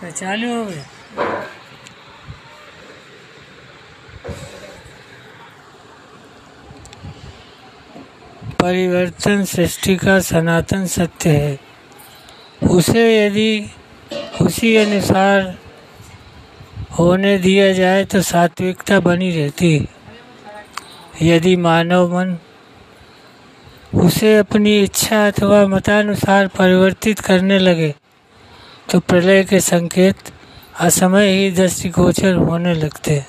तो चालू हो गया। परिवर्तन सृष्टि का सनातन सत्य है। उसे यदि उसी अनुसार होने दिया जाए तो सात्विकता बनी रहती। है यदि मानव मन उसे अपनी इच्छा अथवा मतानुसार परिवर्तित करने लगे तो प्रलय के संकेत असमय ही दृष्टिगोचर होने लगते।